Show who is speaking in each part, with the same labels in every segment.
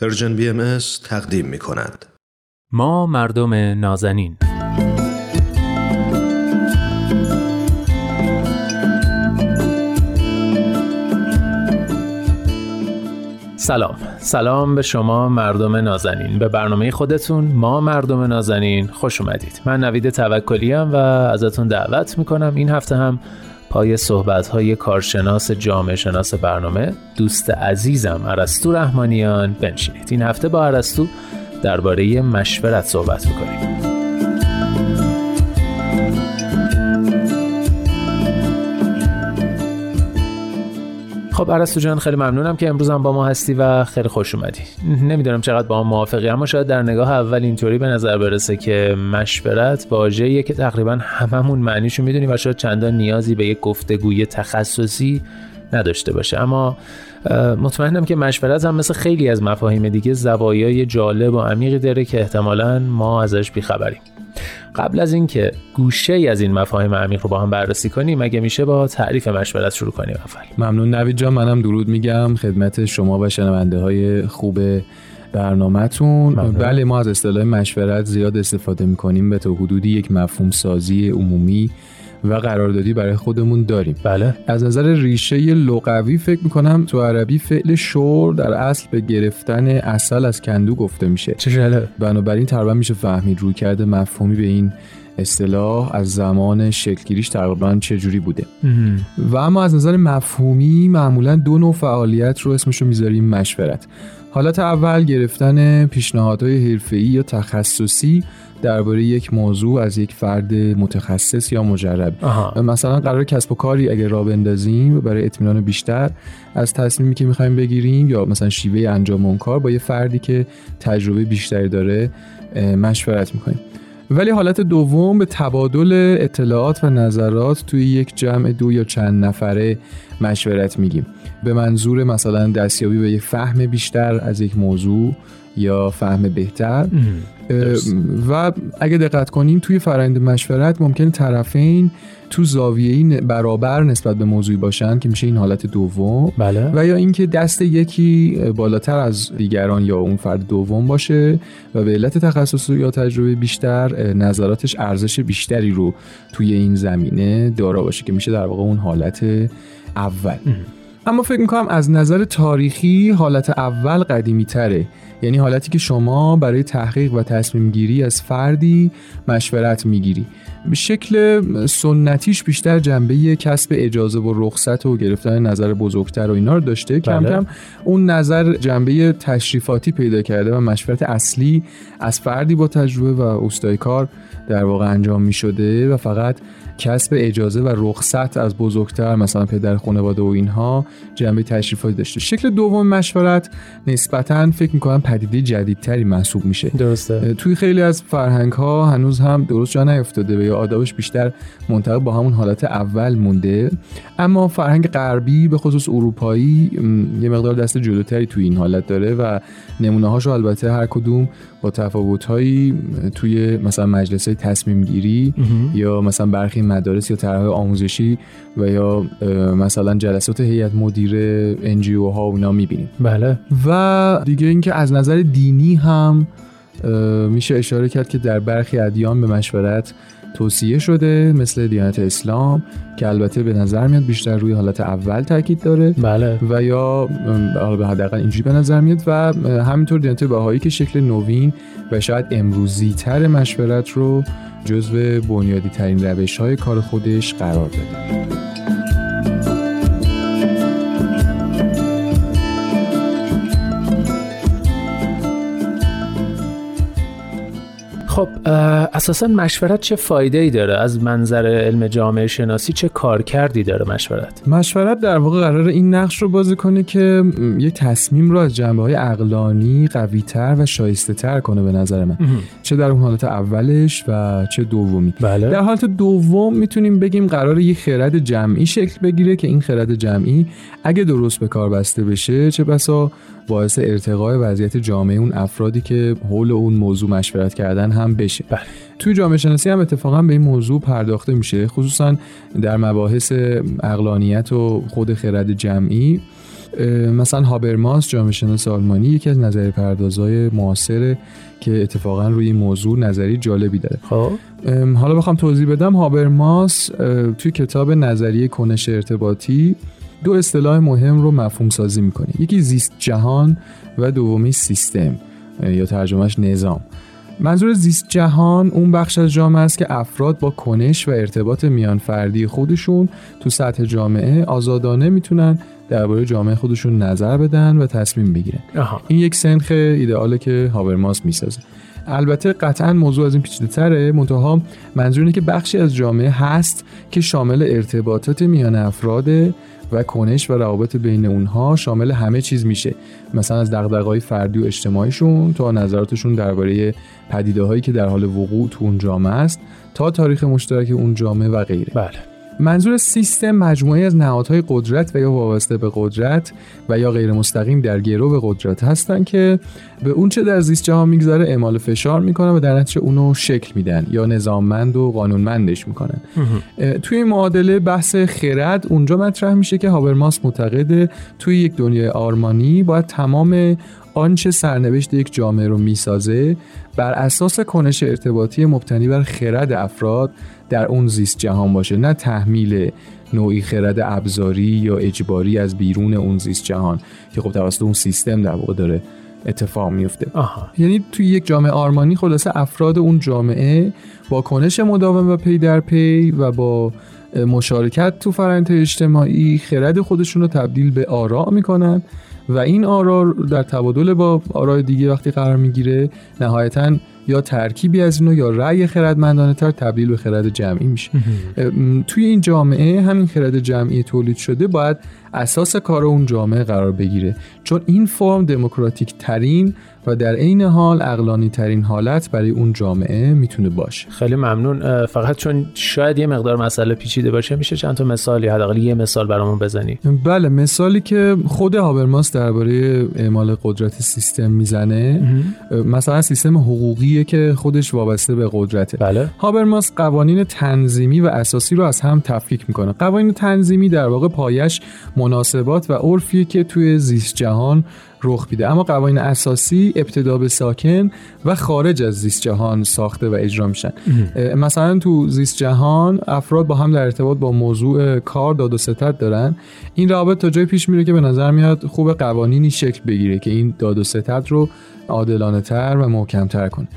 Speaker 1: Persian BM تقدیم می کند.
Speaker 2: ما مردم نازنین. سلام. سلام به شما مردم نازنین. به برنامه خودتون ما مردم نازنین خوش اومدید. من نوید توکلی و ازتون دعوت می‌کنم این هفته هم پای صحبت های کارشناس جامعه شناس برنامه دوست عزیزم ارسطو رحمانیان بنشینید. این هفته با ارسطو درباره مشورت صحبت می‌کنیم. خب عرستو جان خیلی ممنونم که امروز هم با ما هستی و خیلی خوش اومدی. نمی‌دونم چقدر با ما موافقی اما شاید در نگاه اول اینطوری به نظر برسه که مشورت واژه‌ایه که تقریبا هممون معنیشو می‌دونیم و شاید چندان نیازی به یک گفتگوی تخصصی نداشته باشه. اما مطمئنم که مشورت هم مثل خیلی از مفاهیم دیگه زوایای جالب و عمیقی داره که احتمالا ما ازش بیخبریم. قبل از اینکه گوشه ای از این مفاهیم عمیق رو با هم بررسی کنیم مگه میشه با تعریف مشورت شروع کنیم؟ اول.
Speaker 3: ممنون. نوید جان منم درود میگم. خدمت شما و شنونده های خوب برنامهتون. بله ما از اصطلاح مشورت زیاد استفاده می‌کنیم. به تا حدودی یک مفهوم سازی عمومی و قراردادی برای خودمون داریم.
Speaker 2: بله.
Speaker 3: از نظر ریشه لغوی فکر می‌کنم تو عربی فعل شور در اصل به گرفتن اصل از کندو گفته میشه.
Speaker 2: چه
Speaker 3: بنابراین تقریبا میشه فهمید روی کرده مفهومی به این اصطلاح از زمان شکلگیریش تقریبا چه جوری بوده. و اما از نظر مفهومی معمولا دو نوع فعالیت رو اسمش رو می‌ذاریم مشورت. حالت اول گرفتن پیشنهادهای حرفه‌ای یا تخصصی درباره یک موضوع از یک فرد متخصص یا مجرب. مثلا قرار کسب و کاری اگر را بندازیم برای اطمینان بیشتر از تصمیمی که می‌خوایم بگیریم یا مثلا شیوه انجام اون کار با یه فردی که تجربه بیشتری داره مشورت می‌کنیم. ولی حالت دوم به تبادل اطلاعات و نظرات توی یک جمع دو یا چند نفره مشورت میگیم. به منظور مثلا دستیابی به یک فهم بیشتر از یک موضوع یا فهم بهتر. و اگه دقت کنیم توی فرآیند مشورت ممکن طرفین تو زاویه برابر نسبت به موضوعی باشن که میشه این حالت دوم.
Speaker 2: بله.
Speaker 3: و یا اینکه دست یکی بالاتر از دیگران یا اون فرد دوم باشه و به علت تخصص یا تجربه بیشتر نظراتش ارزش بیشتری رو توی این زمینه دارا باشه که میشه در واقع اون حالت اول. اما فکر می‌کنم از نظر تاریخی حالت اول قدیمی تره یعنی حالتی که شما برای تحقیق و تصمیم گیری از فردی مشورت می‌گیری. به شکل سنتیش بیشتر جنبه کسب اجازه و رخصت و گرفتن نظر بزرگتر و اینا رو داشته. کم بله. کم اون نظر جنبه تشریفاتی پیدا کرده و مشورت اصلی از فردی با تجربه و اوستای کار در واقع انجام می شده و فقط کسب اجازه و رخصت از بزرگتر مثلا پدر خانواده و اینها جنبه تشریفاتی داشته. شکل دوم مشورت نسبتا فکر می‌کنم پدیده جدیدتری محسوب میشه.
Speaker 2: درسته.
Speaker 3: توی خیلی از فرهنگ ها هنوز هم درست جا نیفتاده و یا آدابش بیشتر منطبق با همون حالت اول مونده. اما فرهنگ غربی به خصوص اروپایی یه مقدار دست جلوتری توی این حالت داره و نمونه هاشو البته هر کدوم با تفاوت هایی توی مثلا مجلس های تصمیم گیری یا مثلا برخی مدارس یا طرح آموزشی و یا مثلا جلسات هیئت مدیره انجیو ها و اینا می‌بینیم.
Speaker 2: بله.
Speaker 3: و دیگه اینکه از نظر دینی هم میشه اشاره کرد که در برخی ادیان به مشورت توصیه شده مثل دیانت اسلام که البته به نظر میاد بیشتر روی حالت اول تاکید داره.
Speaker 2: بله.
Speaker 3: و یا به حداقل اینجوری به نظر میاد و همینطور دیانت بهایی که شکل نوین و شاید امروزی تر مشورت رو جزو بنیادی ترین روش های کار خودش قرار داده.
Speaker 2: خب اساسا مشورت چه فایده ای داره؟ از منظر علم جامعه شناسی چه کار کردی داره مشورت؟
Speaker 3: مشورت در واقع قرار این نقش رو بازی کنه که یه تصمیم رو از جنبه های اقلانی قوی تر و شایسته تر کنه به نظر من. چه در اون حالت اولش و چه دومی.
Speaker 2: بله.
Speaker 3: در حالت دوم می‌تونیم بگیم قرار یه خرد جمعی شکل بگیره که این خرد جمعی اگه درست به کار بسته بشه چه بسا باعث ارتقای وضعیت جامعه اون افرادی که حول اون موضوع مشورت کردن هم بشه.
Speaker 2: بله.
Speaker 3: توی جامعه شناسی هم اتفاقا به این موضوع پرداخته میشه خصوصا در مباحث اقلانیت و خود خرد جمعی. مثلا هابرماس جامعه شناس آلمانی یکی از نظری پردازهای معاصره که اتفاقا روی این موضوع نظری جالبی داره.
Speaker 2: خب.
Speaker 3: حالا بخوام توضیح بدم. هابرماس توی کتاب نظریه کنش ارتباطی دو اصطلاح مهم رو مفهوم سازی می‌کنه. یکی زیست جهان و دومی سیستم یا ترجمهش نظام. منظور زیست جهان اون بخش از جامعه است که افراد با کنش و ارتباط میان فردی خودشون تو سطح جامعه آزادانه می‌تونن درباره جامعه خودشون نظر بدن و تصمیم بگیرن. این یک سنخ ایدئاله که هاورماس می‌سازه. البته قطعا موضوع از این پیچیده تره منتها منظور اینه که بخشی از جامعه هست که شامل ارتباطات میان افراد و کنش و روابط بین اونها شامل همه چیز میشه. مثلا از دغدغه‌های فردی و اجتماعیشون تا نظراتشون درباره پدیده هایی که در حال وقوع تو اون جامعه است تا تاریخ مشترک اون جامعه و غیره.
Speaker 2: بله.
Speaker 3: منظور سیستم مجموعه از نهادهای قدرت و یا وابسته به قدرت و یا غیر مستقیم در گرو به قدرت هستند که به اون چه در زیست جهان میگذره اعمال فشار می‌کنن و در نتیجه اونو شکل میدن یا نظاممند و قانونمندش می‌کنن. توی این معادله بحث خرد اونجا مطرح میشه که هابرماس معتقده توی یک دنیای آرمانی باید تمام آنچه سرنوشت یک جامعه رو می‌سازه بر اساس کنش ارتباطی مبتنی بر خرد افراد در اون زیست جهان باشه نه تحمیل نوعی خرد ابزاری یا اجباری از بیرون اون زیست جهان که خب توسط اون سیستم در واقع داره اتفاق میفته یعنی توی یک جامعه آرمانی خلاصه افراد اون جامعه با کنش مداوم و پی در پی و با مشارکت تو فرایند اجتماعی خرد خودشون رو تبدیل به آراء می‌کنن و این آرا در تبادل با آرای دیگه وقتی قرار می‌گیره نهایتا یا ترکیبی از اینو یا رأی خردمندانه تر تبدیل به خرد جمعی میشه. توی این جامعه همین خرد جمعی تولید شده باید اساس کار اون جامعه قرار بگیره. چون این فرم دموکراتیک ترین و در عین حال اقلانی ترین حالت برای اون جامعه می‌تونه باشه.
Speaker 2: خیلی ممنون. فقط چون شاید یه مقدار مسئله پیچیده باشه میشه چند تا مثالی حداقل یه مثال برامون بزنی؟
Speaker 3: بله مثالی که خود هابرماس درباره اعمال قدرت سیستم می‌زنه مثلا سیستم حقوقیه که خودش وابسته به قدرته.
Speaker 2: بله.
Speaker 3: هابرماس قوانین تنظیمی و اساسی رو از هم تفکیک می‌کنه. قوانین تنظیمی در واقع پایش مناسبات و عرفی که توی زیست جهان رخ میده. اما قوانین اساسی ابتدا به ساکن و خارج از زیست جهان ساخته و اجرا میشن. مثلا تو زیست جهان افراد با هم در ارتباط با موضوع کار داد و ستد دارن. این روابط تا جای پیش میره که به نظر میاد خوب قوانینی شکل بگیره که این داد و ستد رو عادلانه تر و محکم تر کنه.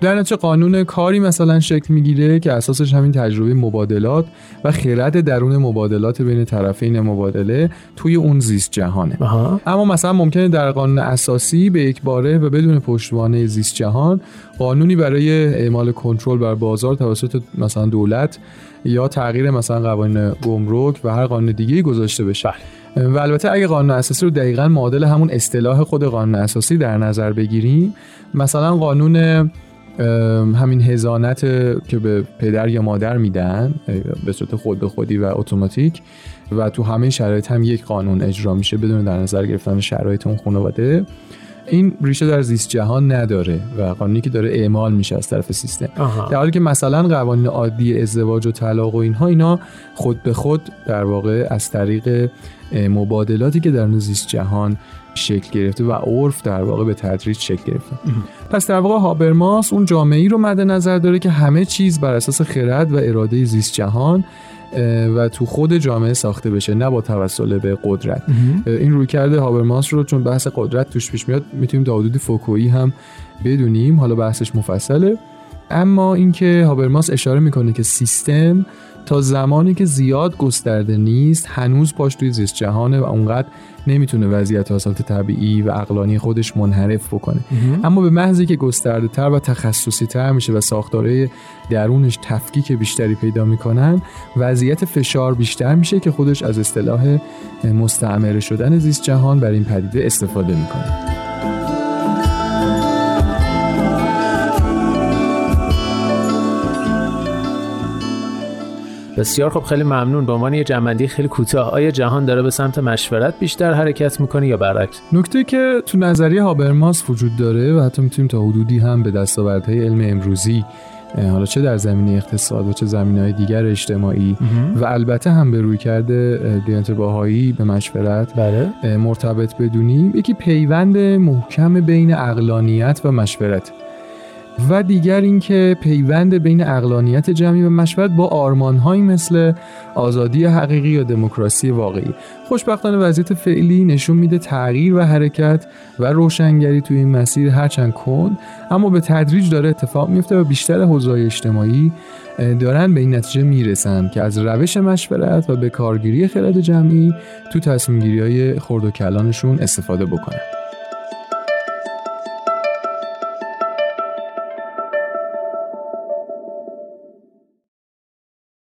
Speaker 3: در نتیجه قانون کاری مثلا شکل می‌گیره که اساسش همین تجربه مبادلات و خرد درون مبادلات بین طرفین مبادله توی اون زیست جهانه. اما مثلا ممکنه در قانون اساسی به یک باره و بدون پشتوانه زیست جهان قانونی برای اعمال کنترل بر بازار توسط مثلا دولت یا تغییر مثلا قوانین گمرک و هر قانون دیگه گذاشته بشه.
Speaker 2: بله.
Speaker 3: و البته اگه قانون اساسی رو دقیقا معادل همون اصطلاح خود قانون اساسی در نظر بگیریم مثلا قانون همین هزانت که به پدر یا مادر میدن به صورت خود به خودی و اتوماتیک و تو همه شرایط هم یک قانون اجرا میشه بدون در نظر گرفتن شرایط اون خانواده. این ریشه در زیست جهان نداره و قانونی که داره اعمال میشه از طرف سیستم. در حالی که مثلا قوانین عادی ازدواج و طلاق و اینها اینا خود به خود در واقع از طریق مبادلاتی که در زیست جهان شکل گرفته و عرف در واقع به تدریج شکل گرفته. پس در واقع هابرماس اون جامعه ای رو مد نظر داره که همه چیز بر اساس خرد و اراده زیست جهان و تو خود جامعه ساخته بشه نه با توسل به قدرت. این روی کرده هابرماس رو چون بحث قدرت توش پیش میاد می‌تونیم داودود فوکویی هم بدونیم. حالا بحثش مفصله. اما اینکه هابرماس اشاره می‌کنه که سیستم تا زمانی که زیاد گسترده نیست هنوز پاش توی زیست جهانه و اونقدر نمی‌تونه وضعیت حاصلات طبیعی و اقلانی خودش منحرف بکنه. اما به محضی که گسترده تر و تخصصی تر میشه و ساختاره درونش تفکیک بیشتری پیدا می‌کنن وضعیت فشار بیشتر میشه که خودش از اصطلاح مستعمره شدن زیست جهان بر این پدیده استفاده می‌کنه.
Speaker 2: بسیار خب خیلی ممنون. به عنوان یه جنبندی خیلی کوتاه آیا جهان داره به سمت مشورت بیشتر حرکت می‌کنه یا برعکس؟
Speaker 3: نکته که تو نظریه هابرماس وجود داره و حتی می‌تونیم تا حدودی هم به دستاوردهای علم امروزی حالا چه در زمینه اقتصاد و چه زمینه های دیگر اجتماعی و البته هم به روی کرده دیانت باهایی به مشورت
Speaker 2: بله.
Speaker 3: مرتبط بدونیم یکی پیوند محکم بین اقلانیت و مشورت. و دیگر اینکه پیوند بین اقلانیت جمعی و مشورت با آرمانهایی مثل آزادی حقیقی یا دموکراسی واقعی. خوشبختانه وضعیت فعلی نشون میده تغییر و حرکت و روشنگری توی این مسیر هرچند کند اما به تدریج داره اتفاق میفته و بیشتر حوزه‌های اجتماعی دارن به این نتیجه می‌رسن که از روش مشورت و به کارگیری خرد جمعی تو تصمیم گیری های خرد و کلانشون استفاده بکنن.